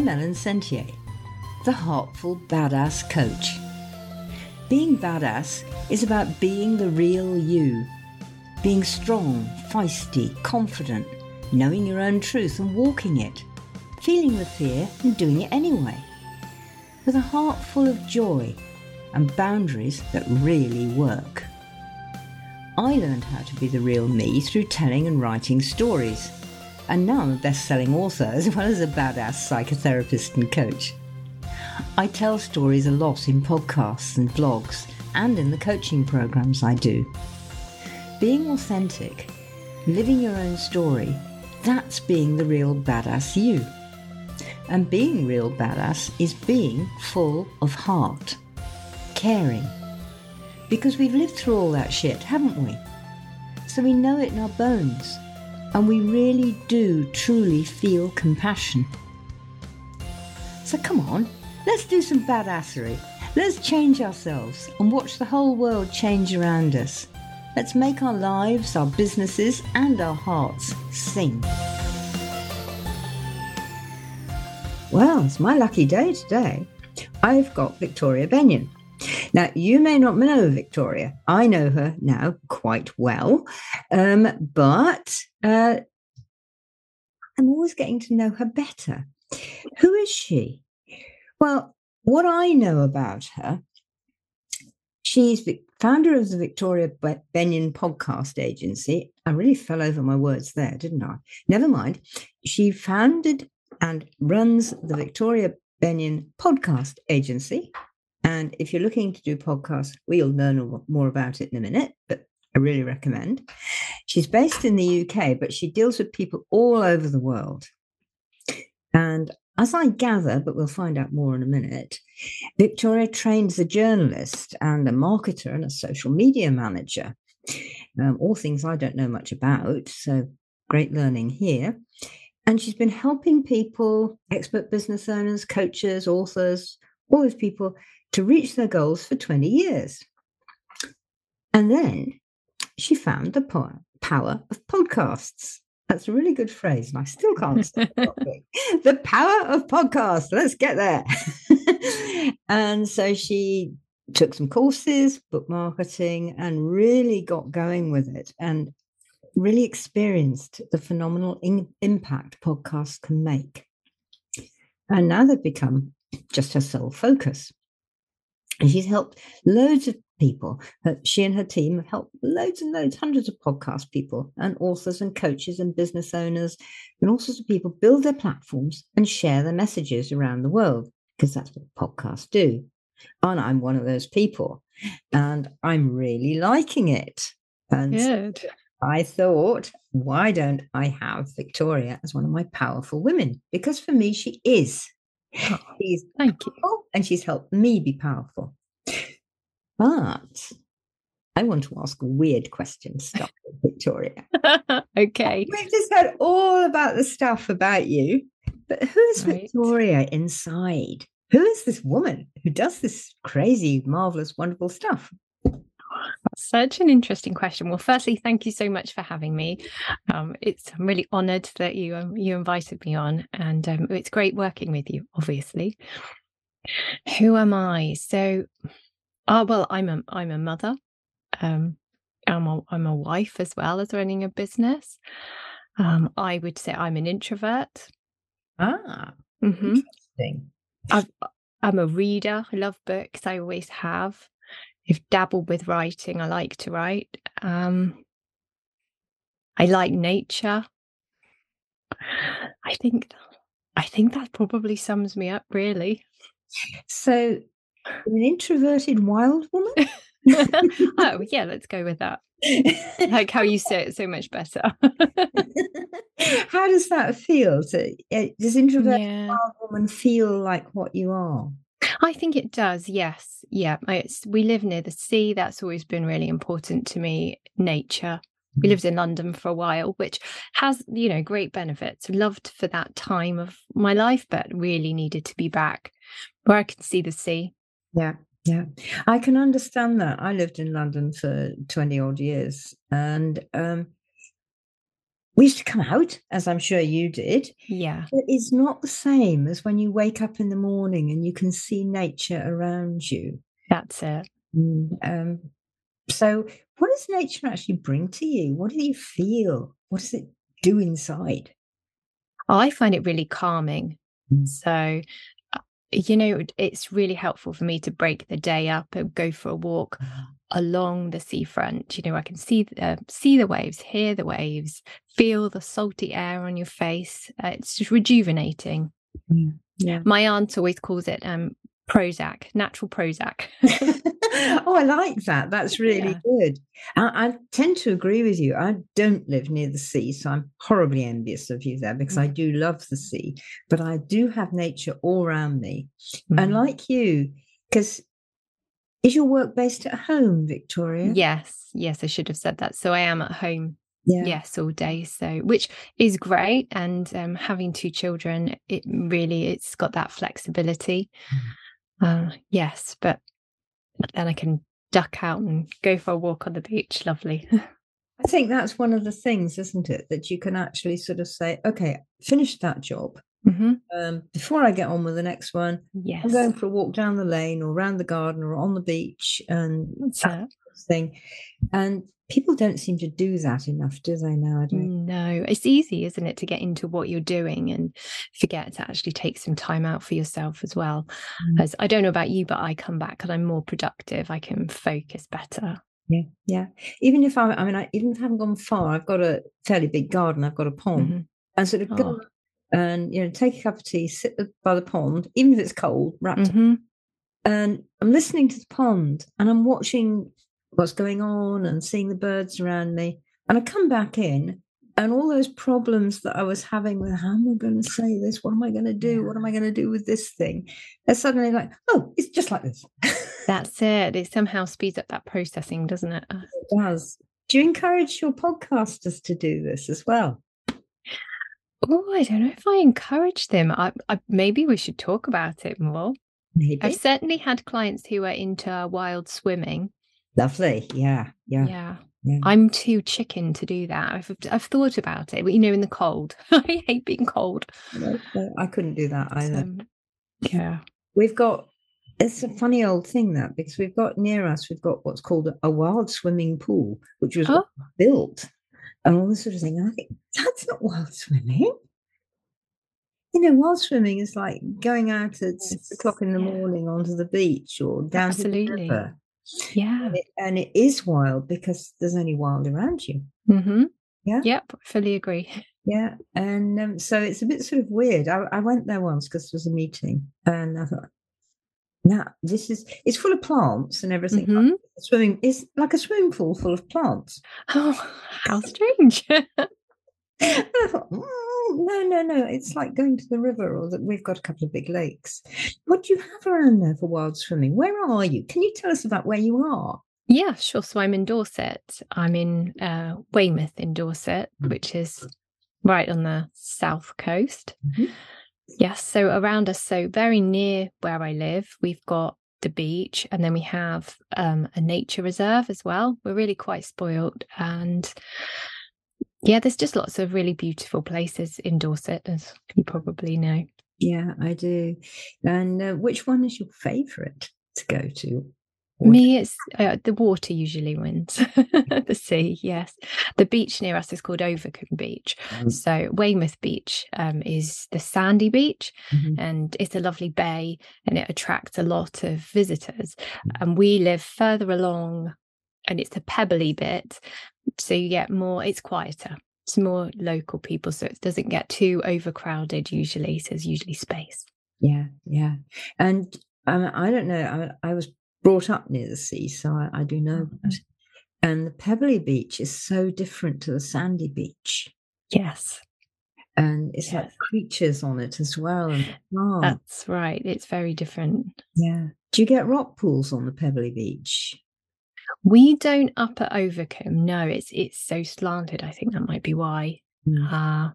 I'm Ellen Sentier, the Heartful Badass Coach. Being badass is about being the real you, being strong, feisty, confident, knowing your own truth and walking it, feeling the fear and doing it anyway, with a heart full of joy and boundaries that really work. I learned how to be the real me through telling and writing stories. And now I'm a best selling author as well as a badass psychotherapist and coach. I tell stories a lot in podcasts and blogs and in the coaching programs I do. Being authentic, living your own story, that's being the real badass you. And being real badass is being full of heart, caring, because we've lived through all that shit, haven't we? So we know it in our bones. And we really do truly feel compassion. So come on, let's do some badassery. Let's change ourselves and watch the whole world change around us. Let's make our lives, our businesses, and our hearts sing. Well, it's my lucky day today. I've got Victoria Bennion. Now, you may not know Victoria. I know her now quite well, um, but uh, I'm always getting to know her better. Who is she? Well, what I know about her, she's the founder of the Victoria Bennion podcast agency. I really fell over my words there, didn't I? Never mind. She founded and runs the Victoria Bennion podcast agency and if you're looking to do podcasts, we'll learn more about it in a minute, but I really recommend. She's based in the UK, but she deals with people all over the world. And as I gather, but we'll find out more in a minute, Victoria trains a journalist and a marketer and a social media manager. Um, all things I don't know much about. So great learning here. And she's been helping people, expert business owners, coaches, authors, all those people to reach their goals for 20 years. And then she found the power of podcasts. That's a really good phrase, and I still can't say The power of podcasts. Let's get there. and so she took some courses, book marketing, and really got going with it and really experienced the phenomenal in- impact podcasts can make. And now they've become just her sole focus. And she's helped loads of people. She and her team have helped loads and loads, hundreds of podcast people and authors and coaches and business owners and all sorts of people build their platforms and share their messages around the world because that's what podcasts do. And I'm one of those people and I'm really liking it. And Good. I thought, why don't I have Victoria as one of my powerful women? Because for me, she is. Oh, she's thank you. And she's helped me be powerful. But I want to ask a weird question, stuff, Victoria. okay. We've just heard all about the stuff about you, but who is right. Victoria inside? Who is this woman who does this crazy, marvelous, wonderful stuff? Such an interesting question. Well, firstly, thank you so much for having me. Um, it's I'm really honoured that you um, you invited me on, and um, it's great working with you. Obviously, who am I? So, oh well, I'm a I'm a mother. Um, I'm a I'm a wife as well as running a business. Um, I would say I'm an introvert. Ah, mm-hmm. interesting. i I'm a reader. I love books. I always have. I've dabbled with writing. I like to write. Um, I like nature. I think I think that probably sums me up really. So an introverted wild woman? oh yeah, let's go with that. like how you say it so much better. how does that feel? So, uh, does introverted yeah. wild woman feel like what you are? I think it does. Yes. Yeah. It's, we live near the sea. That's always been really important to me. Nature. We mm-hmm. lived in London for a while, which has, you know, great benefits. Loved for that time of my life, but really needed to be back where I can see the sea. Yeah. Yeah. I can understand that. I lived in London for 20 odd years. And um, we used to come out, as I'm sure you did. Yeah. But it's not the same as when you wake up in the morning and you can see nature around you. That's it. Mm, um, so, what does nature actually bring to you? What do you feel? What does it do inside? I find it really calming. Mm. So, you know, it's really helpful for me to break the day up and go for a walk along the seafront. You know, I can see uh, see the waves, hear the waves, feel the salty air on your face. Uh, it's just rejuvenating. Yeah. yeah. My aunt always calls it um, Prozac, natural Prozac. oh, I like that. That's really yeah. good. I, I, tend to agree with you. I don't live near the sea, so I'm horribly envious of you there because mm. I do love the sea, but I do have nature all around me. Mm. And like you, because is your work based at home, Victoria? Yes, yes, I should have said that. So I am at home. Yeah. Yes, all day. So, which is great. And um, having two children, it really it's got that flexibility. Uh, yes, but then I can duck out and go for a walk on the beach. Lovely. I think that's one of the things, isn't it? That you can actually sort of say, okay, finish that job. Mm-hmm. Um, before I get on with the next one, yes. I'm going for a walk down the lane or around the garden or on the beach and That's that thing. And people don't seem to do that enough, do they nowadays? No, it's easy, isn't it, to get into what you're doing and forget to actually take some time out for yourself as well. Mm. As I don't know about you, but I come back and I'm more productive. I can focus better. Yeah, yeah. Even if I, I mean, I, even if I haven't gone far, I've got a fairly big garden. I've got a pond, mm-hmm. and sort of go oh and you know take a cup of tea sit by the pond even if it's cold wrapped mm-hmm. and i'm listening to the pond and i'm watching what's going on and seeing the birds around me. And i come back in and all those problems that i was having with how am i going to say this? What am i going to do? What am i going to do with this thing? They're suddenly like oh it's just like this. That's it. It somehow speeds up that processing doesn't it? It does. Do you encourage your podcasters to do this as well? Oh, I don't know if I encourage them. I, I, maybe we should talk about it more. Maybe. I've certainly had clients who are into wild swimming. Lovely. Yeah. Yeah. Yeah. Yeah. I'm too chicken to do that. I've I've thought about it, but you know, in the cold, I hate being cold. No, I couldn't do that either. Um, yeah, we've got it's a funny old thing that because we've got near us, we've got what's called a wild swimming pool, which was oh. built and all this sort of thing. And I think that's not wild swimming. You know, wild swimming is like going out at six o'clock in the yeah. morning onto the beach or down Absolutely. to the river. Yeah. And it, and it is wild because there's only wild around you. Mm-hmm. Yeah. Yep. Fully agree. Yeah. And um, so it's a bit sort of weird. I, I went there once because there was a meeting and I thought, now this is it's full of plants and everything. Mm-hmm. Swimming is like a swimming pool full of plants. Oh, how strange! I thought, mm, no, no, no. It's like going to the river, or that we've got a couple of big lakes. What do you have around there for wild swimming? Where are you? Can you tell us about where you are? Yeah, sure. So I'm in Dorset. I'm in uh, Weymouth in Dorset, mm-hmm. which is right on the south coast. Mm-hmm. Yes. So around us, so very near where I live, we've got the beach and then we have um, a nature reserve as well. We're really quite spoiled. And yeah, there's just lots of really beautiful places in Dorset, as you probably know. Yeah, I do. And uh, which one is your favourite to go to? Me, it's uh, the water usually wins. the sea, yes. The beach near us is called Overcombe Beach. Mm-hmm. So Weymouth Beach um, is the sandy beach, mm-hmm. and it's a lovely bay, and it attracts a lot of visitors. Mm-hmm. And we live further along, and it's a pebbly bit, so you get more. It's quieter. It's more local people, so it doesn't get too overcrowded. Usually, so there's usually space. Yeah, yeah, and um, I don't know. I, I was brought up near the sea, so I, I do know that. And the pebbly beach is so different to the sandy beach. Yes. And it's yes. like creatures on it as well. That's right. It's very different. Yeah. Do you get rock pools on the pebbly beach? We don't up at Overcombe. No, it's it's so slanted. I think that might be why. Mm. Uh,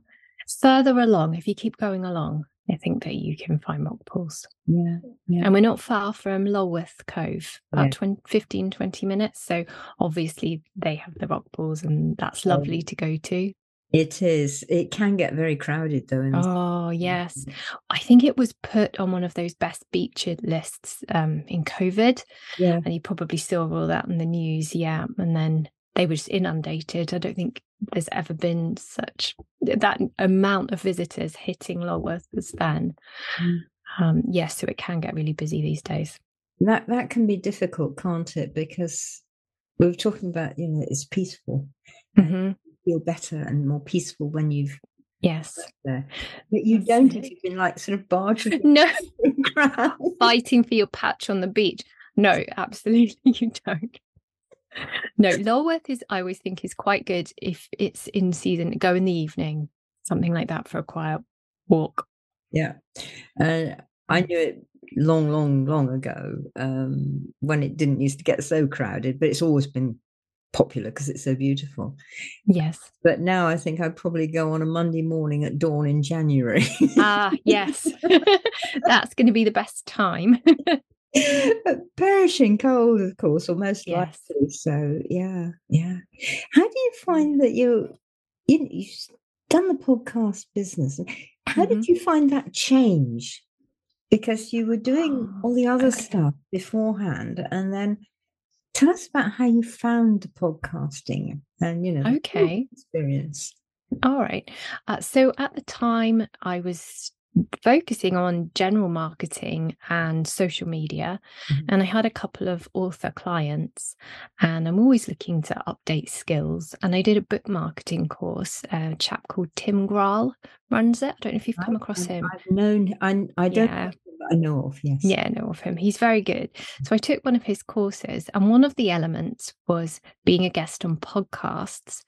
further along, if you keep going along, I think that you can find rock pools. Yeah, yeah. And we're not far from Lulworth Cove, about yeah. 20, 15, 20 minutes. So obviously they have the rock pools and that's lovely to go to. It is. It can get very crowded though. oh yes, I think it was put on one of those best beaches lists um, in COVID. Yeah, and you probably saw all that in the news. Yeah, and then they were just inundated. I don't think there's ever been such that amount of visitors hitting Lulworth as then. Mm. Um, yes, so it can get really busy these days. That that can be difficult, can't it? Because we were talking about, you know, it's peaceful. Mm-hmm feel better and more peaceful when you've yes there. But you don't if you've been like sort of barging no fighting for your patch on the beach. No, absolutely you don't. No, Lulworth is I always think is quite good if it's in season. Go in the evening, something like that for a quiet walk. Yeah, uh, I knew it long, long, long ago um, when it didn't used to get so crowded, but it's always been popular because it's so beautiful. Yes. But now I think I'd probably go on a Monday morning at dawn in January. ah, yes. That's going to be the best time. perishing cold, of course, or most yes. likely. So, yeah, yeah. How do you find that you, you you've done the podcast business? How mm-hmm. did you find that change? Because you were doing all the other okay. stuff beforehand, and then Tell us about how you found podcasting and, you know, okay experience. All right. Uh, so at the time, I was focusing on general marketing and social media. Mm-hmm. And I had a couple of author clients, and I'm always looking to update skills. And I did a book marketing course. A chap called Tim Grahl runs it. I don't know if you've come across him. I've known, I, I don't yeah. I know of, yes. Yeah, I know of him. He's very good. So I took one of his courses, and one of the elements was being a guest on podcasts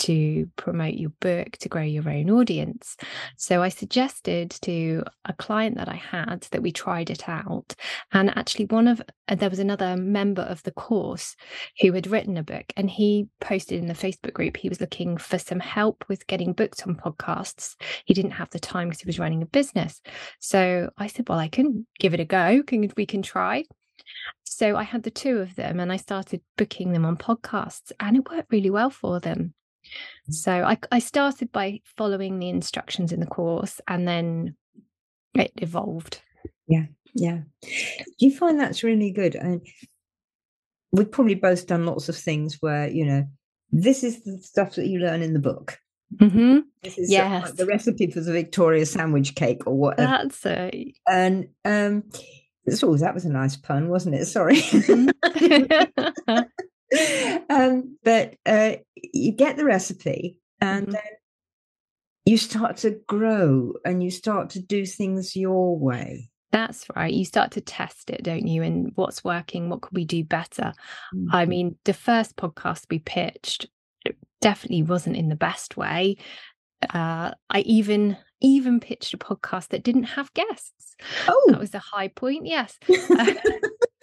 to promote your book, to grow your own audience. So I suggested to a client that I had that we tried it out. And actually, one of uh, there was another member of the course who had written a book, and he posted in the Facebook group he was looking for some help with getting booked on podcasts. He didn't have the time because he was running a business. So I said, Well, I can give it a go. Can we can try? So I had the two of them and I started booking them on podcasts and it worked really well for them. So I, I started by following the instructions in the course and then it evolved. Yeah, yeah. Do you find that's really good? And we've probably both done lots of things where, you know, this is the stuff that you learn in the book. Mm-hmm. This is yes. like the recipe for the Victoria sandwich cake or whatever. That's it. And um, oh, that was a nice pun, wasn't it? Sorry. Um, but uh, you get the recipe and mm-hmm. then you start to grow and you start to do things your way. That's right. You start to test it, don't you? And what's working? What could we do better? Mm-hmm. I mean, the first podcast we pitched definitely wasn't in the best way. Uh, I even even pitched a podcast that didn't have guests. Oh, that was a high point. Yes. Uh,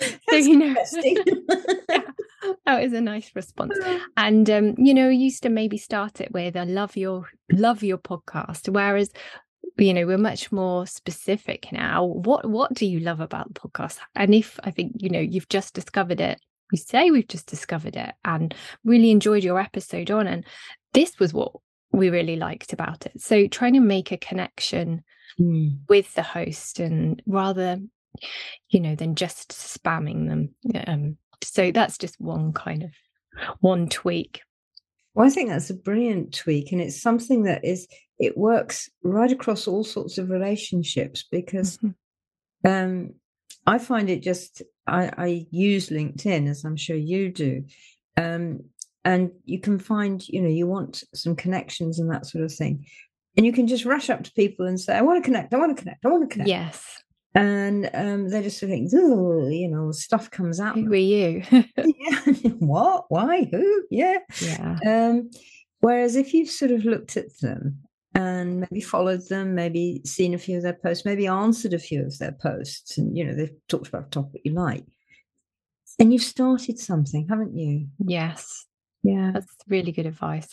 so you know, yeah, that was a nice response. And um, you know, used to maybe start it with "I love your love your podcast," whereas you know we're much more specific now. What what do you love about the podcast? And if I think you know you've just discovered it, we say we've just discovered it and really enjoyed your episode on, and this was what we really liked about it. So trying to make a connection mm. with the host and rather you know than just spamming them um, so that's just one kind of one tweak. Well i think that's a brilliant tweak and it's something that is it works right across all sorts of relationships because mm-hmm. um i find it just I, I use linkedin as i'm sure you do um and you can find you know you want some connections and that sort of thing and you can just rush up to people and say i want to connect i want to connect i want to connect. Yes and um, they're just sort of you know, stuff comes out. Who are you? yeah. what? Why? Who? Yeah. Yeah. Um, whereas if you've sort of looked at them and maybe followed them, maybe seen a few of their posts, maybe answered a few of their posts, and you know they've talked about a topic you like, and you've started something, haven't you? Yes. Yeah. That's really good advice.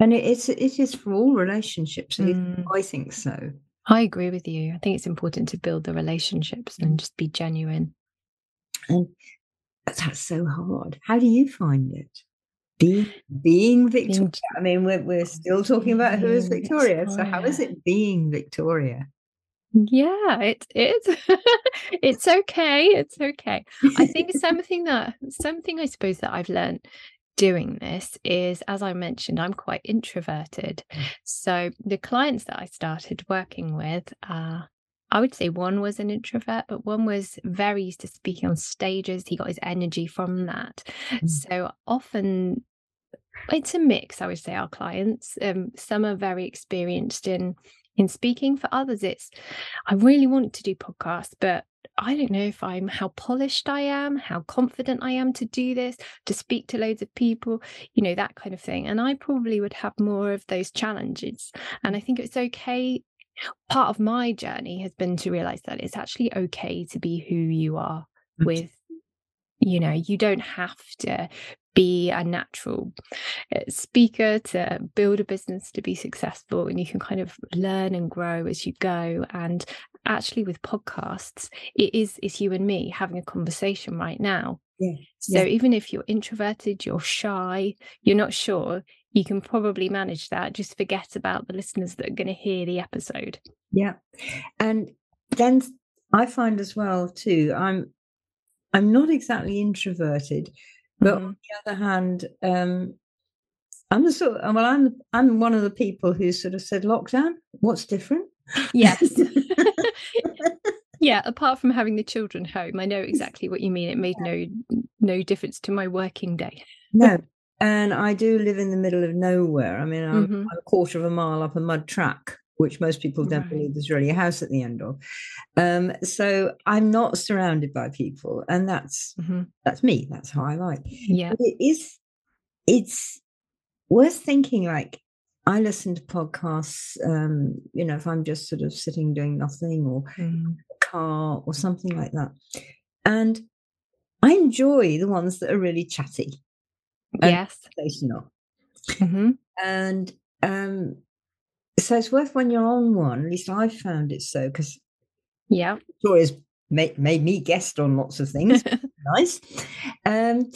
And it, it's it is for all relationships. Mm. I think so. I agree with you. I think it's important to build the relationships and mm. just be genuine. And that's so hard. How do you find it? Be, being Victoria. I mean, we're, we're oh, still talking about who is Victoria. Victoria. So, how is it being Victoria? Yeah, it is. it's okay. It's okay. I think something that something I suppose that I've learned doing this is, as I mentioned, I'm quite introverted. Mm. So the clients that I started working with, uh, I would say one was an introvert, but one was very used to speaking on stages. He got his energy from that. Mm. So often it's a mix, I would say, our clients. Um, some are very experienced in in speaking. For others, it's I really want to do podcasts, but I don't know if I'm how polished I am, how confident I am to do this, to speak to loads of people, you know, that kind of thing. And I probably would have more of those challenges. And I think it's okay. Part of my journey has been to realize that it's actually okay to be who you are with you know you don't have to be a natural uh, speaker to build a business to be successful and you can kind of learn and grow as you go and actually with podcasts it is it's you and me having a conversation right now yeah. so yeah. even if you're introverted you're shy you're not sure you can probably manage that just forget about the listeners that are going to hear the episode yeah and then i find as well too i'm i'm not exactly introverted but mm-hmm. on the other hand, um, I'm the sort. Of, well, I'm I'm one of the people who sort of said lockdown. What's different? Yes. yeah. Apart from having the children home, I know exactly what you mean. It made no no difference to my working day. no, and I do live in the middle of nowhere. I mean, I'm, mm-hmm. I'm a quarter of a mile up a mud track, which most people don't right. believe there's really a house at the end of. Um, so I'm not surrounded by people, and that's mm-hmm. that's me. That's how I like. Yeah, but it is. It's worth thinking. Like I listen to podcasts. Um, you know, if I'm just sort of sitting doing nothing, or mm. car, or something like that, and I enjoy the ones that are really chatty. Yes, mm-hmm. and um so it's worth when you're on one. At least I found it so because yeah, Victoria's made, made me guest on lots of things. nice. Um,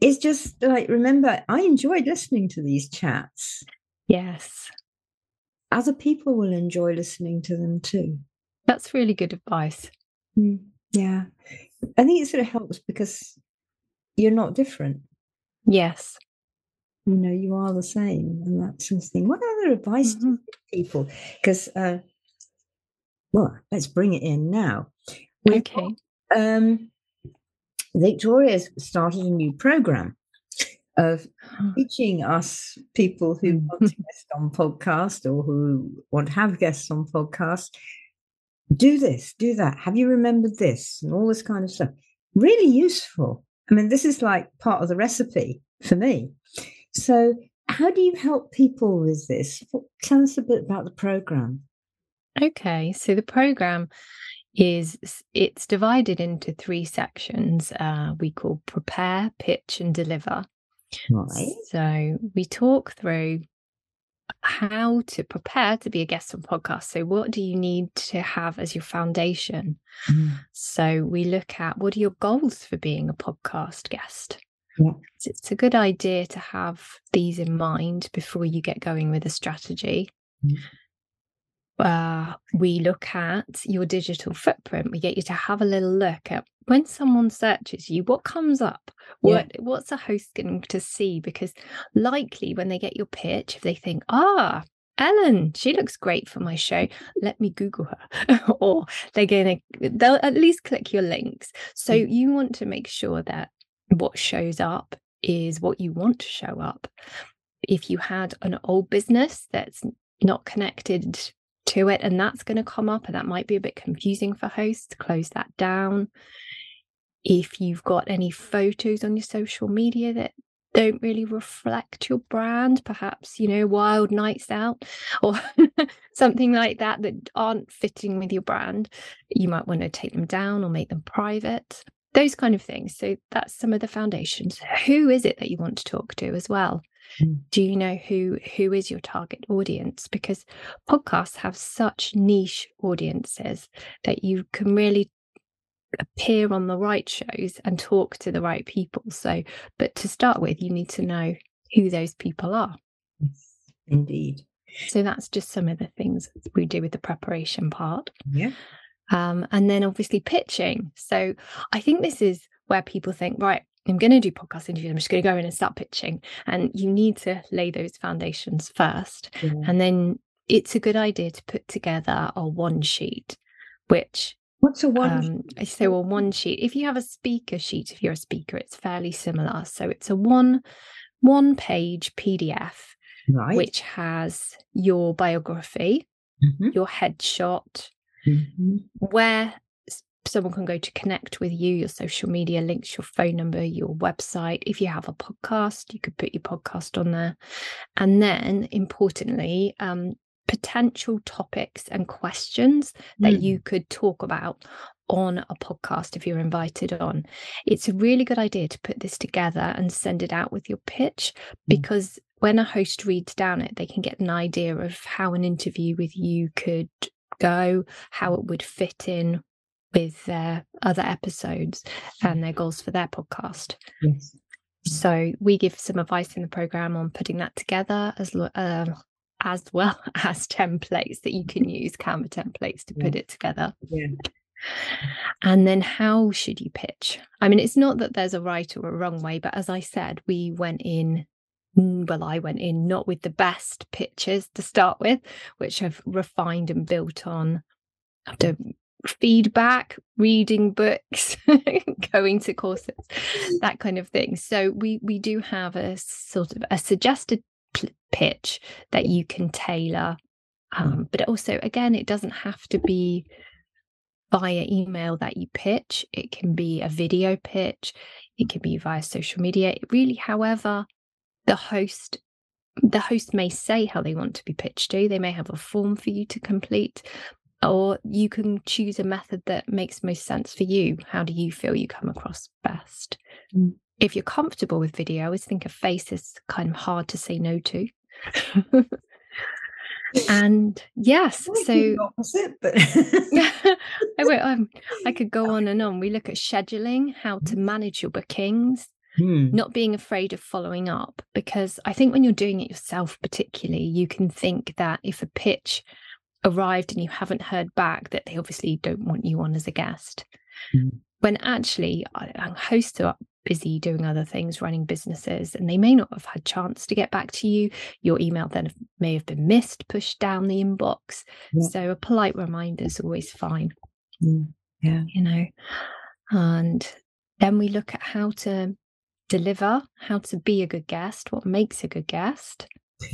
it's just like remember, I enjoyed listening to these chats. Yes, other people will enjoy listening to them too. That's really good advice. Mm, yeah, I think it sort of helps because you're not different. Yes you know you are the same and that sort of thing what other advice mm-hmm. do you give people because uh well let's bring it in now We've okay got, um victoria's started a new program of teaching us people who want to guest on podcast or who want to have guests on podcast do this do that have you remembered this and all this kind of stuff really useful i mean this is like part of the recipe for me so, how do you help people with this? Tell us a bit about the program. Okay, so the program is it's divided into three sections. Uh, we call prepare, pitch, and deliver. Right. So we talk through how to prepare to be a guest on podcast. So, what do you need to have as your foundation? Mm. So, we look at what are your goals for being a podcast guest? Yeah. It's a good idea to have these in mind before you get going with a strategy. Mm. Uh, we look at your digital footprint. We get you to have a little look at when someone searches you, what comes up? What yeah. what's a host going to see? Because likely when they get your pitch, if they think, ah, Ellen, she looks great for my show. Let me Google her. or they're going to, they'll at least click your links. So mm. you want to make sure that what shows up is what you want to show up. If you had an old business that's not connected to it and that's going to come up and that might be a bit confusing for hosts, close that down. If you've got any photos on your social media that don't really reflect your brand, perhaps, you know, wild nights out or something like that that aren't fitting with your brand, you might want to take them down or make them private those kind of things. So that's some of the foundations. Who is it that you want to talk to as well? Do you know who who is your target audience? Because podcasts have such niche audiences that you can really appear on the right shows and talk to the right people. So, but to start with, you need to know who those people are. Yes, indeed. So that's just some of the things we do with the preparation part. Yeah. Um, and then obviously pitching. So I think this is where people think, right, I'm going to do podcast interviews. I'm just going to go in and start pitching. And you need to lay those foundations first. yeah. And then it's a good idea to put together a one sheet, which What's a one? um, so a one sheet. If you have a speaker sheet, if you're a speaker, it's fairly similar. So it's a one one page PDF right. which has your biography, Mhm, your headshot, mhm. where someone can go to connect with you, your social media links, your phone number, your website. If you have a podcast, you could put your podcast on there. And then, importantly, um, potential topics and questions that Mm. you could talk about on a podcast if you're invited on. It's a really good idea to put this together and send it out with your pitch because when a host reads down it, they can get an idea of how an interview with you could go, how it would fit in with their other episodes and their goals for their podcast. Yes. So we give some advice in the program on putting that together as uh, as well as templates that you can use, Canva templates to put it together. Yeah. And then how should you pitch? I mean, it's not that there's a right or a wrong way, but as I said, we went in. mm, Well, I went in not with the best pitches to start with, which I've refined and built on after feedback, reading books, going to courses, that kind of thing. So we we do have a sort of a suggested pl- pitch that you can tailor, um, but also again, it doesn't have to be via email that you pitch. It can be a video pitch. It can be via social media. It really, however, the host the host may say how they want to be pitched to. They may have a form for you to complete, or you can choose a method that makes most sense for you. How do you feel you come across best? Mm. If you're comfortable with video, I always think a face is kind of hard to say no to. and yes, so opposite, but I, um, I could go on and on. We look at scheduling, how to manage your bookings, Hmm, not being afraid of following up. Because I think when you're doing it yourself, particularly, you can think that if a pitch arrived and you haven't heard back, that they obviously don't want you on as a guest. Mm. When actually, hosts are busy doing other things, running businesses, and they may not have had chance to get back to you. Your email then may have been missed, pushed down the inbox. Yeah. So a polite reminder is always fine hmm, yeah. you know and then we look at how to deliver how to be a good guest what makes a good guest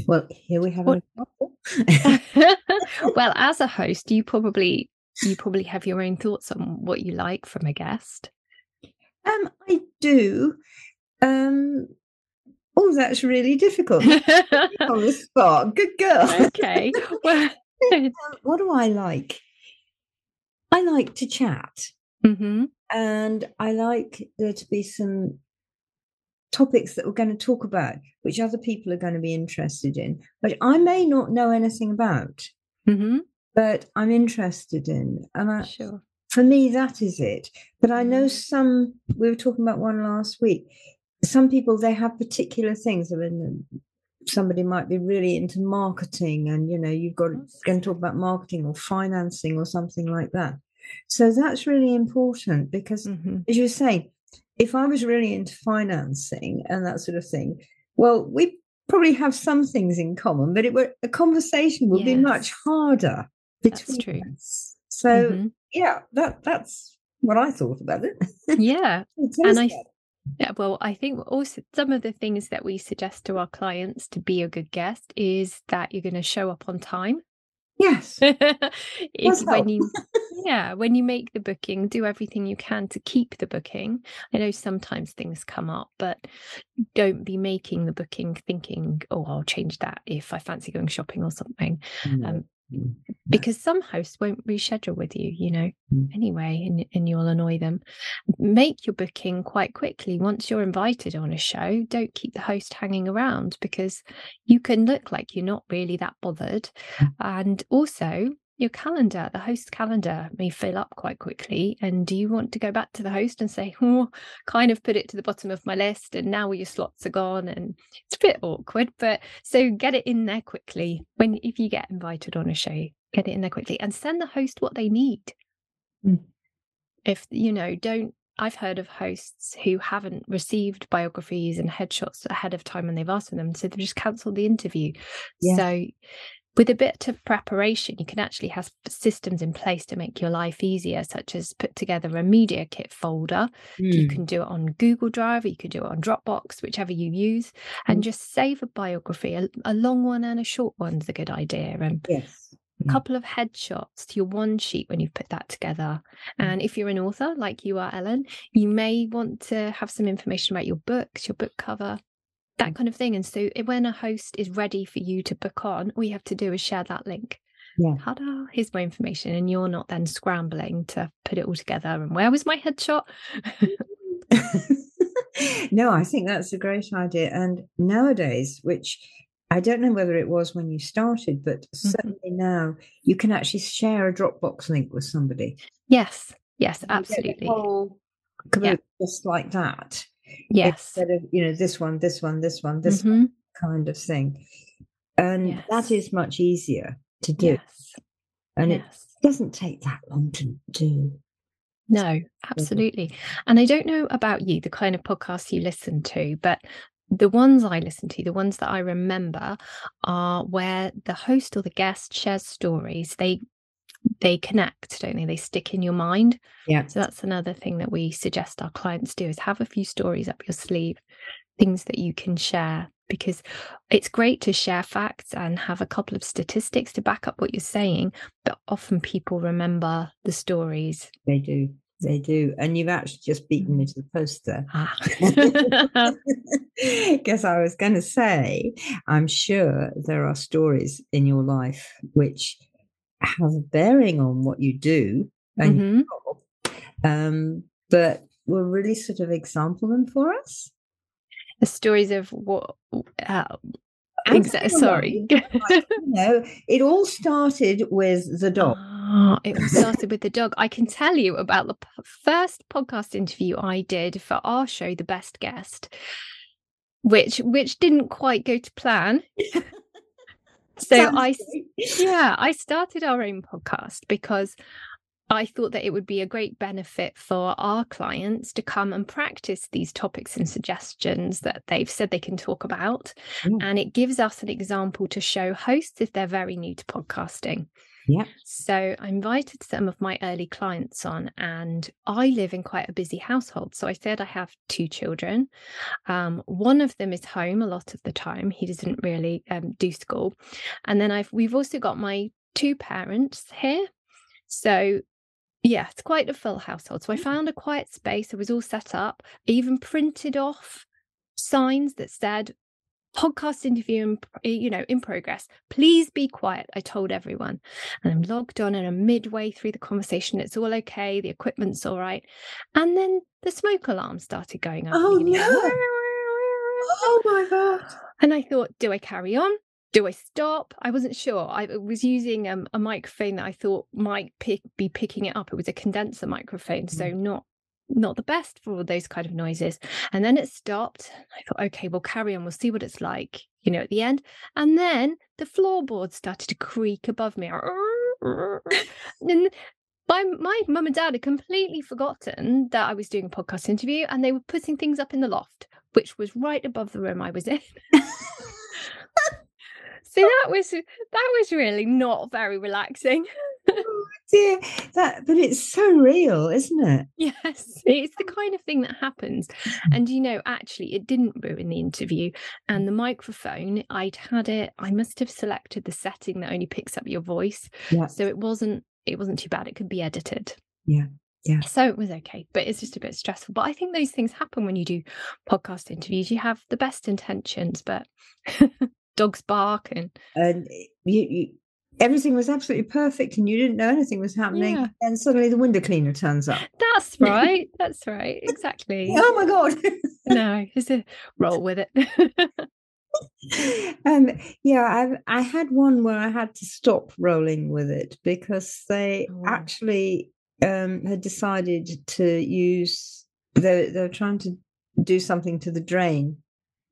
Well, here we have What- an example. well as a host you probably you probably have your own thoughts on what you like from a guest um, I do. Um, oh, that's really difficult. on the spot. Good girl. okay well Um, what do I like? I like to chat, mhm, and I like there to be some topics that we're going to talk about, which other people are going to be interested in, which I may not know anything about, mhm, but I'm interested in. And I, sure for me, that is it. But I know Mhm. some, we were talking about one last week. Some people, they have particular things. I mean, somebody might be really into marketing, and you know, you've got to going to talk about marketing or financing or something like that. So that's really important because, Mhm, as you were saying, if I was really into financing and that sort of thing, well, we probably have some things in common, but it would a conversation would be much Yes. harder That's between true. us. So mhm. yeah, that that's what I thought about it. yeah and I. Yeah, well, I think also some of the things that we suggest to our clients to be a good guest is that you're going to show up on time. Yes, when you yeah, when you make the booking, do everything you can to keep the booking. I know sometimes things come up, but don't be making the booking thinking, "Oh, I'll change that if I fancy going shopping or something." Um, Mm. Because some hosts won't reschedule with you, you know, Mm. anyway, and, and you'll annoy them. Make your booking quite quickly. Once you're invited on a show, don't keep the host hanging around because you can look like you're not really that bothered. Mm. And also, your calendar, the host calendar may fill up quite quickly. And do you want to go back to the host and say, oh, kind of put it to the bottom of my list and now all your slots are gone? And it's a bit awkward, but so get it in there quickly. When if you get invited on a show, get it in there quickly and send the host what they need. Mm. If you know, don't I've heard of hosts who haven't received biographies and headshots ahead of time and they've asked for them, so they've just cancelled the interview. Yeah. So, with a bit of preparation, you can actually have systems in place to make your life easier, such as put together a media kit folder. Mm. You hmm. can do it on Google Drive, or you could do it on Dropbox, whichever you use, and mm. just save a biography. A, a, long one and a short one's a good idea. And yes a mm. couple of headshots to your one sheet when you've put that together. And if you're an author like you are, Ellen, you may want to have some information about your books, your book cover, that kind of thing. And so when a host is ready for you to book on, all you have to do is share that link. Yeah. Ta-da, here's my information. And you're not then scrambling to put it all together. And where was my headshot? no, I think that's a great idea. And nowadays, which I don't know whether it was when you started, but mm-hmm. certainly now you can actually share a Dropbox link with somebody. Yes, yes, absolutely. Yeah. Just like that. Yes. Instead of, you know, this one, this one, this one, this mm-hmm. one kind of thing. And yes. that is much easier to do. Yes. And yes. it doesn't take that long to do. No, absolutely. And I don't know about you, the kind of podcasts you listen to, but the ones I listen to, the ones that I remember, are where the host or the guest shares stories. They they connect, don't they? They stick in your mind. Yeah. So that's another thing that we suggest our clients do is have a few stories up your sleeve, things that you can share because it's great to share facts and have a couple of statistics to back up what you're saying, but often people remember the stories. They do. They do. And you've actually just beaten me to the post there. Ah. I was going to say, I'm sure there are stories in your life which have a bearing on what you do and mm-hmm. job, um, but will really sort of example them for us. The stories of what uh. Sorry. you know, it all started with the dog. Oh, it started with the dog. I can tell you about the p- first podcast interview I did for our show, The Best Guest, which which didn't quite go to plan. so Sounds I great. yeah, I started our own podcast because I thought that it would be a great benefit for our clients to come and practice these topics and suggestions that they've said they can talk about. Mm. And it gives us an example to show hosts if they're very new to podcasting. Yeah. So I invited some of my early clients on, and I live in quite a busy household. So I said I have two children. Um, one of them is home a lot of the time. He doesn't really um, do school, and then I've we've also got my two parents here. So yeah, it's quite a full household. So I mm. found a quiet space. It was all set up. I even printed off signs that said podcast interview in, you know in progress. Please be quiet i told everyone. And i'm logged on and i'm midway through the conversation. It's all okay the equipment's all right. And then the smoke alarm started going off. Oh no. Oh my god and i thought do i carry on? Do I stop? I wasn't sure. I was using um, a microphone that I thought might pick, be picking it up. It was a condenser microphone, so mm. not not the best for those kind of noises. And then it stopped. I thought, okay, we'll carry on. We'll see what it's like, you know, at the end. And then the floorboard started to creak above me. and my my mum and dad had completely forgotten that I was doing a podcast interview, and they were putting things up in the loft, which was right above the room I was in. So that was that was really not very relaxing. oh dear, that but it's so real, isn't it? Yes, it's the kind of thing that happens. Mm-hmm. And you know, actually, it didn't ruin the interview. And the microphone, I'd had it. I must have selected the setting that only picks up your voice, yeah. so it wasn't it wasn't too bad. It could be edited. Yeah. Yeah. So it was okay, but it's just a bit stressful. But I think those things happen when you do podcast interviews. You have the best intentions, but dogs bark and and you, you, everything was absolutely perfect and you didn't know anything was happening yeah. and suddenly the window cleaner turns up. That's right that's right exactly. Oh my god. No just a roll with it. Um, yeah, I've I had one where I had to stop rolling with it because they Oh. actually um, had decided to use they they're trying to do something to the drain,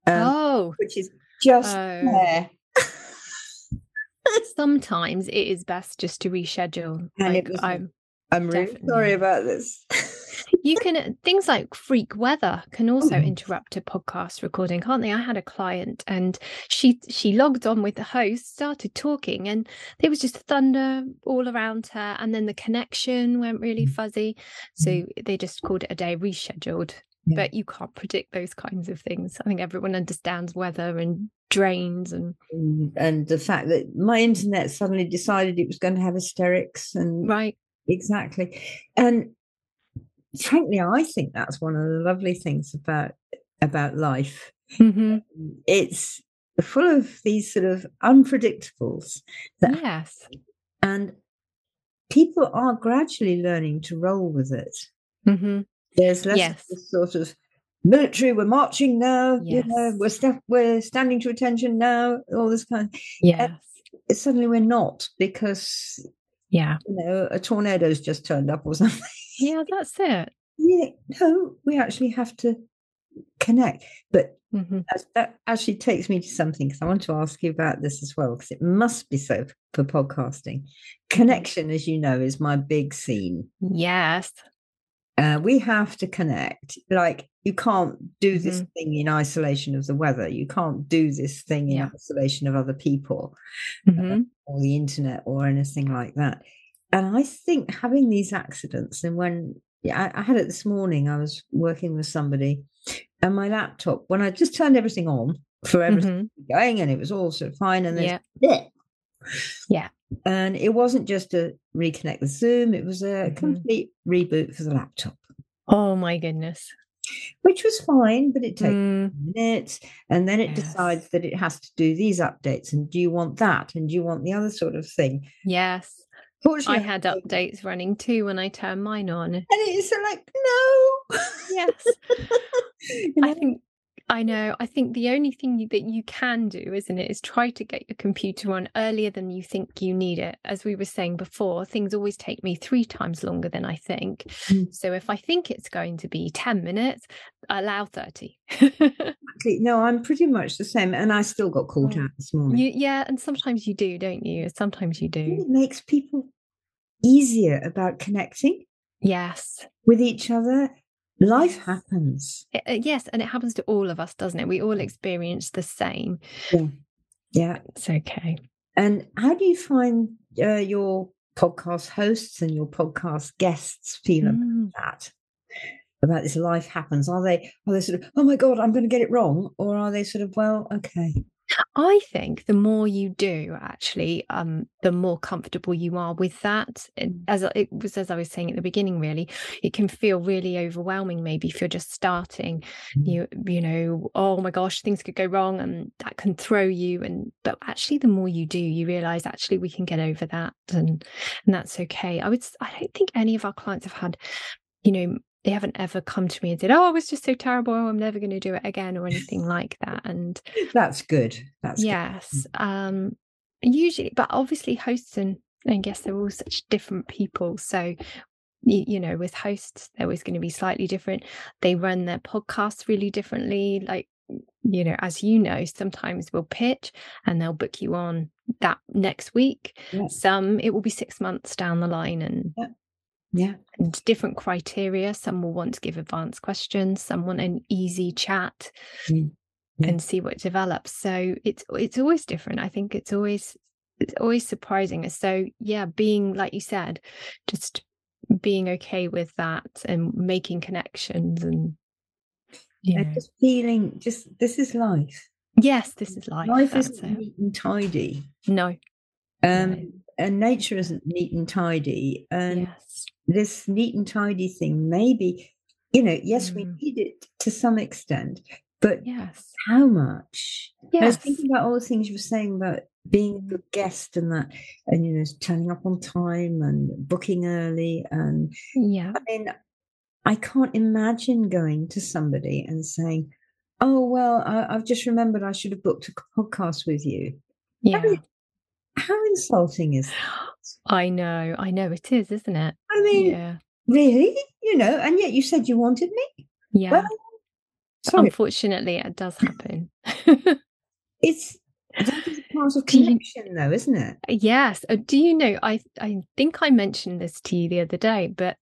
um, oh, which is just Oh. there. sometimes it is best just to reschedule. Like, I'm, I'm really sorry about this. you can uh, things like freak weather can also Oh. interrupt a podcast recording, can't they? I had a client and she she logged on with the host, started talking, and there was just thunder all around her, and then the connection went really Mm. fuzzy. So mm-hmm. they just called it a day, rescheduled. Yeah. But you can't predict those kinds of things. I think everyone understands weather and drains and Mm, and the fact that my internet suddenly decided it was going to have hysterics and right. exactly and frankly i think that's one of the lovely things about about life hmm it's full of these sort of unpredictables that Yes. and people are gradually learning to roll with it hmm there's less of Yes. this sort of military we're marching now you know we're we're standing to attention now all this kind of. Yes. suddenly we're not because Yeah. you know a tornado's just turned up or something Yeah, that's it. yeah no we actually have to connect but hmm that actually takes me to something because i want to ask you about this as well because it must be so for podcasting connection as you know is my big scene Yes. Uh, we have to connect like you can't do this Mhm. thing in isolation of the weather you can't do this thing in Yeah. isolation of other people hmm or the internet or anything like that. And I think having these accidents, and when yeah, I, I had it this morning, I was working with somebody, and my laptop, when I just turned everything on for everything hmm going, and it was all sort of fine, and then Yeah. Yeah. and it wasn't just to reconnect the Zoom; it was a Mhm. complete reboot for the laptop, Oh my goodness. which was fine, but it takes Mm, minutes and then it Yes. decides that it has to do these updates and do you want that and do you want the other sort of thing yes. I Fortunately, had updates running too when I turned mine on. and it's like no Yes. You I think I know. I think the only thing you, that you can do, isn't it, is try to get your computer on earlier than you think you need it. As we were saying before, things always take me three times longer than I think. Mm. So if I think it's going to be 10 minutes, allow 30. Exactly. no i'm pretty much the same and i still got caught Oh. out this morning you, yeah, and sometimes you do, don't you? Sometimes you do. it makes people easier about connecting Yes. with each other life happens Uh, uh, yes, and it happens to all of us, doesn't it? We all experience the same. yeah It's okay. and how do you find uh, your podcast hosts and your podcast guests feel about Mm. that about this life happens are they are they sort of oh my god i'm going to get it wrong or are they sort of well okay I think the more you do, actually, um, the more comfortable you are with that. As I- it was, as I was saying at the beginning, really, it can feel really overwhelming. Maybe if you're just starting, Mm. you you know, oh my gosh, things could go wrong, and that can throw you. And but actually, the more you do, you realize actually we can get over that, and and that's okay. I would, I don't think any of our clients have had, you know. They haven't ever come to me and said, "Oh, I was just so terrible. I'm never going to do it again," or anything like that. And that's good that's good. yes um usually but obviously hosts and i guess they're all such different people so you, you know with hosts they're always going to be slightly different they run their podcasts really differently like you know as you know sometimes we'll pitch and they'll book you on that next week Yeah. some it will be six months down the line and yeah and different criteria. Some will want to give advanced questions, some want an easy chat Mm. Yeah. and see what develops. So it's it's always different. I think it's always it's always surprising. So yeah, being like you said, just being okay with that and making connections and know, just feeling just this is life yes, this is life. life isn't it. neat and tidy No. um No. and nature isn't neat and tidy and yes. This neat and tidy thing maybe you know yes we Mm. need it to some extent but Yes. how much I was Yes. thinking about all the things you were saying about being a good guest and that, and you know, turning up on time and booking early. And Yeah. I mean, I can't imagine going to somebody and saying, Oh well, I, have just remembered I should have booked a podcast with you. Yeah. How insulting is that? I know, I know it is, isn't it? I mean, yeah. really, you know, and yet you said you wanted me. Yeah. Well, Unfortunately, it does happen. it's that is part of connection, though, isn't it? Yes. Uh, do you know? I I think I mentioned this to you the other day, but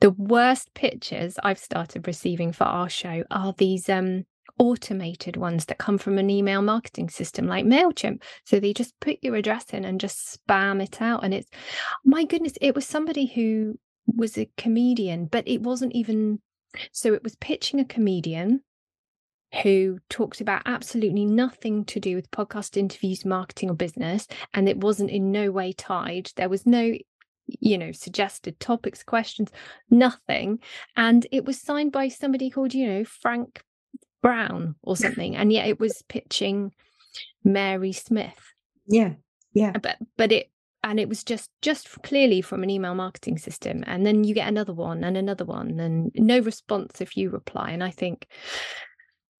the worst pictures I've started receiving for our show are these um automated ones that come from an email marketing system like MailChimp. So they just put your address in and just spam it out. And it's, my goodness, it was somebody who was a comedian, but it wasn't even, so it was pitching a comedian who talked about absolutely nothing to do with podcast interviews, marketing, or business. And it wasn't in no way tied. There was no you know, suggested topics, questions, nothing. And it was signed by somebody called, you know, Frank Brown or something. And yet it was pitching Mary Smith. Yeah. Yeah. But but it and it was just just clearly from an email marketing system and then you get another one and another one and no response if you reply and i think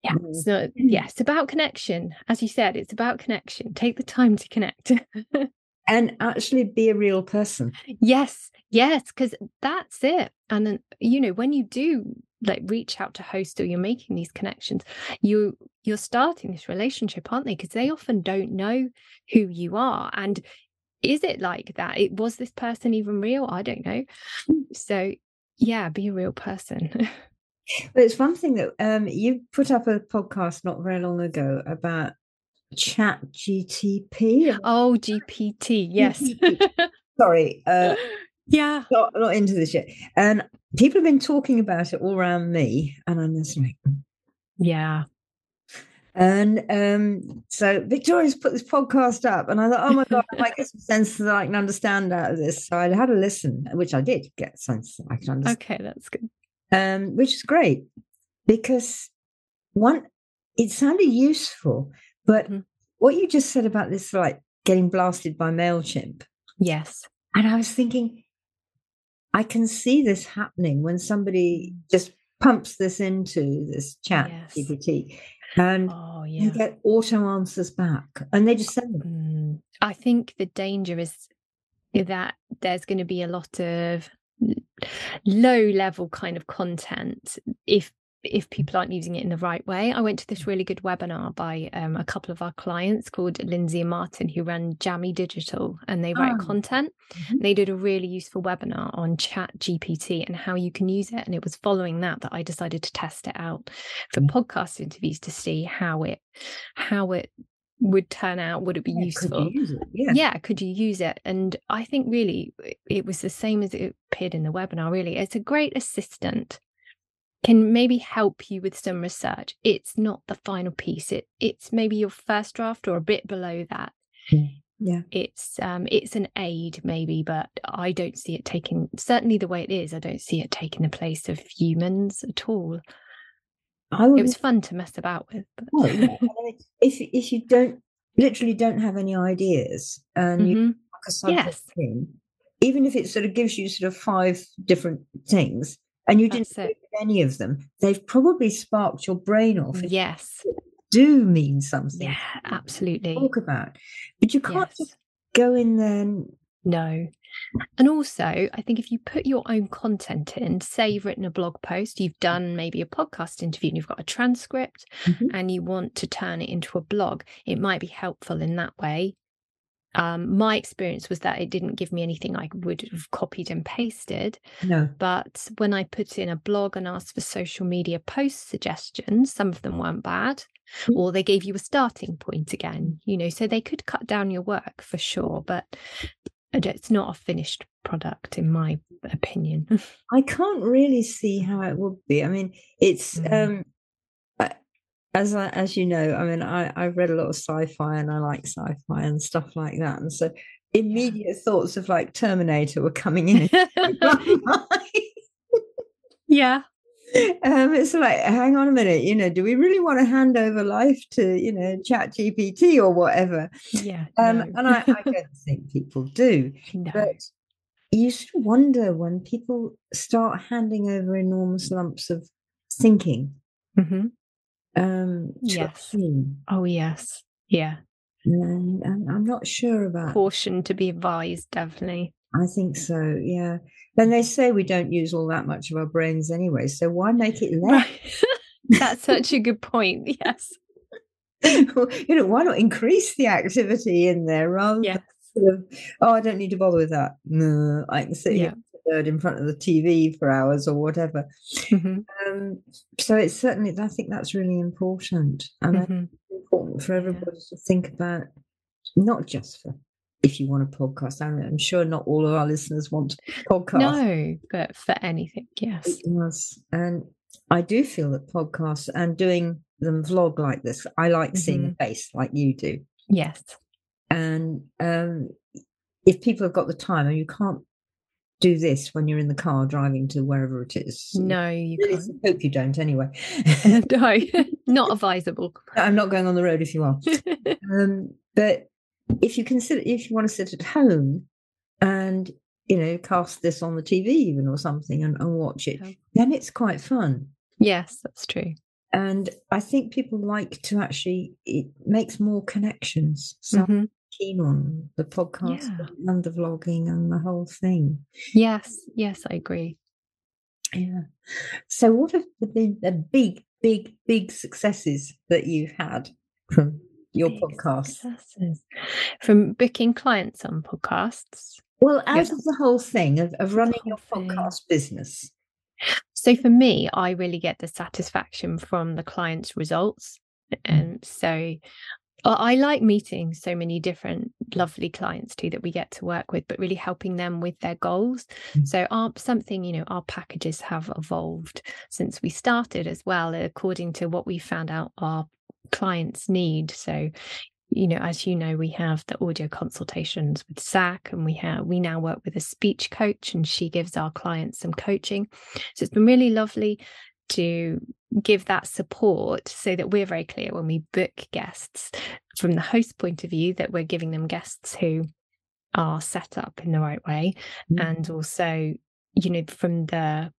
yeah mm-hmm. so yeah it's about connection as you said it's about connection take the time to connect and actually be a real person. Yes yes because that's it and then you know when you do like reach out to host or you're making these connections you you're starting this relationship aren't they? Because they often don't know who you are and is it like that? It was this person even real? I don't know. So yeah be a real person. But it's one thing that um, you put up a podcast not very long ago about chat gtp oh gpt yes sorry uh, yeah not, not into this yet and people have been talking about it all around me and i'm just like yeah and um, so Victoria's put this podcast up, and I thought, oh my God, I might get some sense that I can understand out of this. So I had a listen, which I did get sense I can understand. Okay, that's good. Um, which is great because one, it sounded useful, but mm-hmm. what you just said about this, like getting blasted by MailChimp. Yes. And I was thinking, I can see this happening when somebody just pumps this into this chat yes. GPT and oh, yeah. you get auto answers back and they just send them. Mm. I think the danger is that there's going to be a lot of low level kind of content if if people aren't using it in the right way. I went to this really good webinar by um, a couple of our clients called Lindsay and Martin, who run Jammy Digital, and they write oh. content. Mm-hmm. They did a really useful webinar on Chat GPT and how you can use it. And it was following that that I decided to test it out for mm-hmm. podcast interviews to see how it how it would turn out would it be yeah, useful could it? Yeah. yeah could you use it and i think really it was the same as it appeared in the webinar really it's a great assistant can maybe help you with some research. It's not the final piece. It it's maybe your first draft or a bit below that. Yeah. It's um it's an aid maybe, but I don't see it taking certainly the way it is, I don't see it taking the place of humans at all. I would, it was fun to mess about with. But... Well, yeah. if if you don't literally don't have any ideas and mm-hmm. you yes. in, even if it sort of gives you sort of five different things, and you didn't do any of them, they've probably sparked your brain off. Yes. Do mean something. Yeah, absolutely. Talk about. But you can't yes. just go in there and... No. And also, I think if you put your own content in, say you've written a blog post, you've done maybe a podcast interview and you've got a transcript mm-hmm. and you want to turn it into a blog, it might be helpful in that way um, my experience was that it didn't give me anything I would have copied and pasted. No. But when I put in a blog and asked for social media post suggestions, some of them weren't bad, mm-hmm. or they gave you a starting point again, you know, so they could cut down your work for sure. But it's not a finished product, in my opinion. I can't really see how it would be. I mean, it's. Mm. um as I, as you know, I mean, I I've read a lot of sci-fi and I like sci-fi and stuff like that, and so immediate thoughts of like Terminator were coming in. yeah. Um, it's like, hang on a minute, you know, do we really want to hand over life to, you know, Chat GPT or whatever? Yeah. Um, no. and I, I, don't think people do. No. But you should wonder when people start handing over enormous lumps of thinking. Mm-hmm Um, yes. Oh, yes. Yeah. And, and I'm not sure about caution to be advised, definitely. I think so, yeah. Then they say we don't use all that much of our brains anyway, so why make it less? Right. That's such a good point. Yes. you know, why not increase the activity in there rather yes. sort of, oh, I don't need to bother with that. No, I can sit yeah. Here in front of the TV for hours or whatever. Mm-hmm. Um, so it's certainly, I think that's really important. And mm-hmm. important for everybody to think about, not just for if you want a podcast. I'm sure not all of our listeners want podcasts. No, but for anything, yes. Yes. And I do feel that podcasts and doing them vlog like this, I like mm-hmm. seeing a face like you do. Yes. And um, if people have got the time, and you can't do this when you're in the car driving to wherever it is. No, you really can't. hope you don't anyway. no, not advisable. I'm not going on the road if you are. um, but if you consider if you want to sit at home and you know cast this on the tv even or something and, and watch it then it's quite fun yes that's true and i think people like to actually it makes more connections so mm-hmm. Keen on the podcast yeah. and the vlogging and the whole thing yes yes i agree yeah so what have been the big big big successes that you've had from your podcast? Successes. From booking clients on podcasts? Well, out yes. of the whole thing of, of running your podcast business. So for me, I really get the satisfaction from the client's results. Mm. And so I like meeting so many different lovely clients too that we get to work with, but really helping them with their goals. Mm-hmm. So our something, you know, our packages have evolved since we started as well, according to what we found out our clients need. So, you know, as you know, we have the audio consultations with SAC, and we have we now work with a speech coach, and she gives our clients some coaching. So it's been really lovely to give that support so that we're very clear when we book guests from the host point of view that we're giving them guests who are set up in the right way mm-hmm. and also you know from the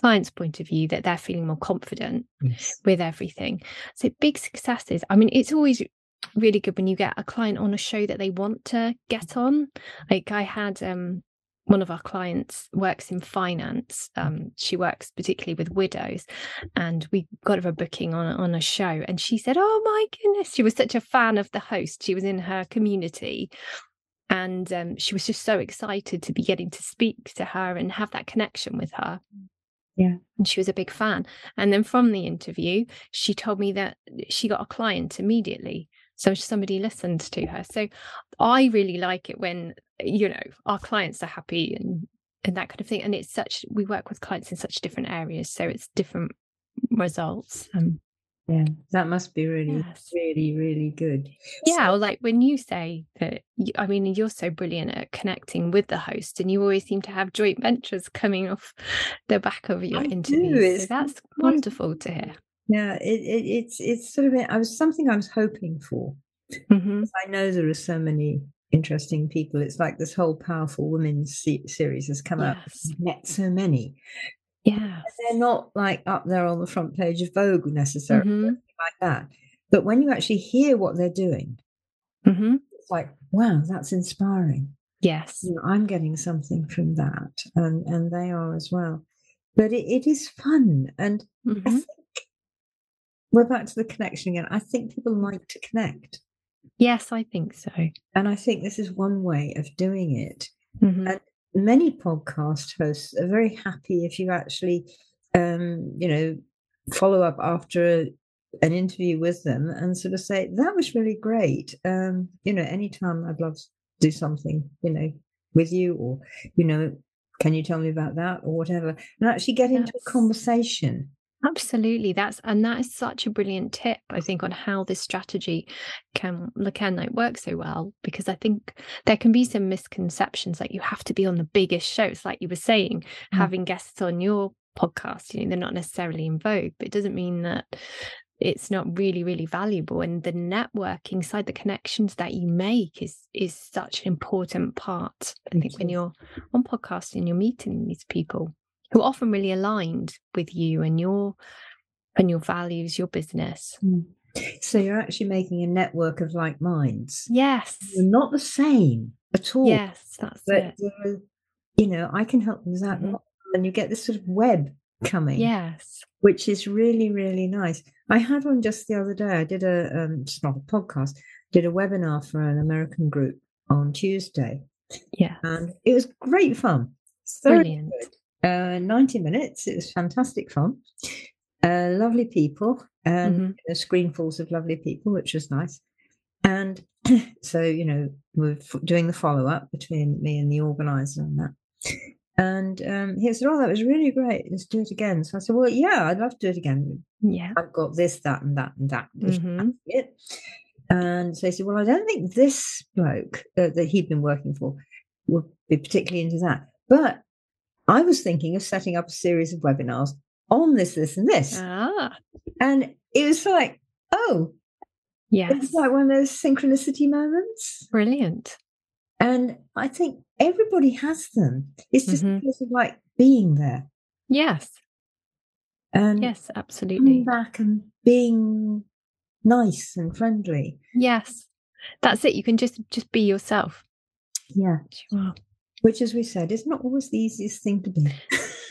client's point of view that they're feeling more confident yes. with everything. So big successes. I mean, it's always really good when you get a client on a show that they want to get on. Like I had um one of our clients works in finance. Um, she works particularly with widows, and we got her a booking on on a show. And she said, "Oh my goodness!" She was such a fan of the host. She was in her community, and um, she was just so excited to be getting to speak to her and have that connection with her. Yeah. And she was a big fan. And then from the interview, she told me that she got a client immediately. So somebody listened to her. So I really like it when, you know, our clients are happy and and that kind of thing. And it's such we work with clients in such different areas. So it's different results. Um yeah, that must be really, yes. really, really good. Yeah, so, like when you say that, I mean, you're so brilliant at connecting with the host, and you always seem to have joint ventures coming off the back of your I interviews. So that's wonderful to hear. Yeah, it, it, it's it's sort of I was something I was hoping for. Mm-hmm. I know there are so many interesting people. It's like this whole powerful women's series has come yes. out. Met so many, yeah. They're not like up there on the front page of Vogue necessarily, mm-hmm. like that. But when you actually hear what they're doing, mm-hmm. it's like, wow, that's inspiring. Yes. You know, I'm getting something from that. And and they are as well. But it, it is fun. And mm-hmm. I think we're back to the connection again. I think people like to connect. Yes, I think so. And I think this is one way of doing it. Mm-hmm. And many podcast hosts are very happy if you actually, um, you know, follow up after a, an interview with them and sort of say, that was really great. Um, you know, anytime I'd love to do something, you know, with you or, you know, can you tell me about that or whatever? And actually get into a conversation. Absolutely. That's and that is such a brilliant tip, I think, on how this strategy can can like work so well. Because I think there can be some misconceptions like you have to be on the biggest shows, like you were saying, mm. having guests on your podcast, you know, they're not necessarily in vogue, but it doesn't mean that it's not really, really valuable. And the networking side, the connections that you make is is such an important part. I think when you're on podcast and you're meeting these people who are often really aligned with you and your and your values, your business. Mm. So you're actually making a network of like minds. Yes. You're not the same at all. Yes, that's but it. uh, you know, I can help them with that, Mhm. and you get this sort of web coming, Yes. which is really, really nice. I had one just the other day. I did a, um, it's not a podcast, did a webinar for an American group on Tuesday, Yeah. and it was great fun. So Brilliant. Uh, 90 minutes. It was fantastic fun. Uh, lovely people and Mhm. you screenfuls of lovely people, which was nice. And so, you know, we're f- doing the follow up between me and the organizer and that. And um, he said, Oh, that was really great. Let's do it again. So I said, Well, yeah, I'd love to do it again. Yeah. I've got this, that, and that, and that. Mhm. it. And so he said, Well, I don't think this bloke uh, that he'd been working for would be particularly into that. But I was thinking of setting up a series of webinars on this, this, and this. Ah. And it was like, oh, Yes. it's like one of those synchronicity moments. Brilliant. And I think everybody has them. It's just Mhm. because of like being there Yes. and Yes, coming absolutely. back and being nice and friendly. Yes. That's it. You can just just be yourself. Yeah. Sure. Which, as we said, is not always the easiest thing to be.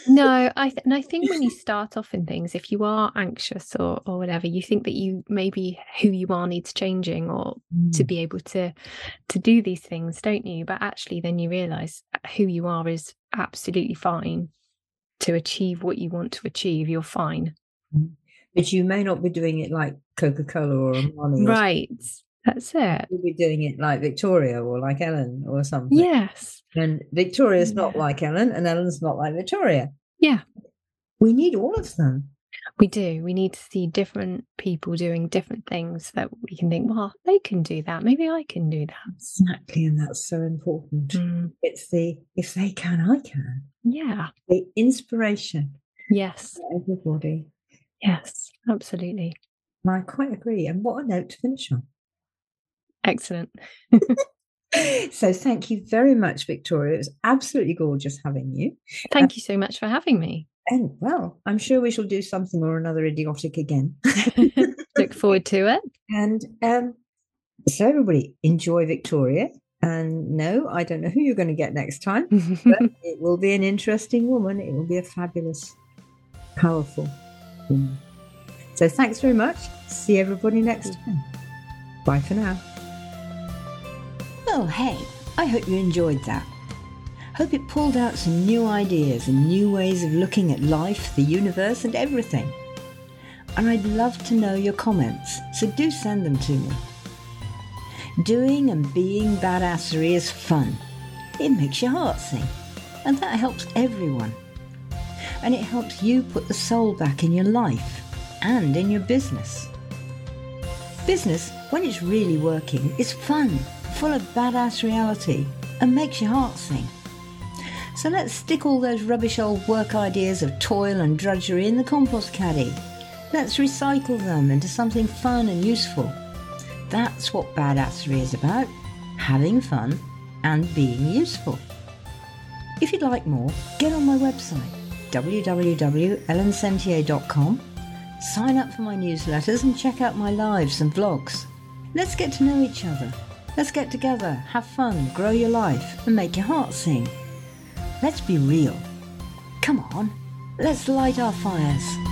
No, I th- and I think when you start off in things, if you are anxious or or whatever, you think that you maybe who you are needs changing or to Mm. be able to to do these things, don't you? But actually, then you realize who you are is absolutely fine to achieve what you want to achieve. You're fine, But you may not be doing it like Coca Cola or Armani. Right? That's it. You'll be doing it like Victoria or like Ellen or something. Yes. And Victoria's not like Ellen, and Ellen's not like Victoria. Yeah. We need all of them. We do. We need to see different people doing different things that we can think, well, they can do that. Maybe I can do that. Exactly. And that's so important. Mm, It's the if they can, I can. yeah. The inspiration Yes. everybody. Yes. Absolutely. I quite agree. And what a note to finish on. Excellent. So thank you very much, Victoria. It was absolutely gorgeous having you. Thank you so much for having me. And well, I'm sure we shall do something or another idiotic again. Look forward to it. And um, so everybody enjoy Victoria. And no, I don't know who you're going to get next time, but it will be an interesting woman. It will be a fabulous, powerful woman. So thanks very much. See everybody next time. Bye for now. Well, hey, I hope you enjoyed that. Hope it pulled out some new ideas and new ways of looking at life, the universe, and everything. And I'd love to know your comments, so do send them to me. Doing and being badassery is fun. It makes your heart sing, and that helps everyone. And it helps you put the soul back in your life and in your business. Business, when it's really working, is fun, full of badass reality, and makes your heart sing. So let's stick all those rubbish old work ideas of toil and drudgery in the compost caddy. Let's recycle them into something fun and useful. That's what badassery is about having fun and being useful. If you'd like more, get on my website www.ellensentier.com, sign up for my newsletters, and check out my lives and vlogs. Let's get to know each other. Let's get together, have fun, grow your life, and make your heart sing. Let's be real. Come on, let's light our fires.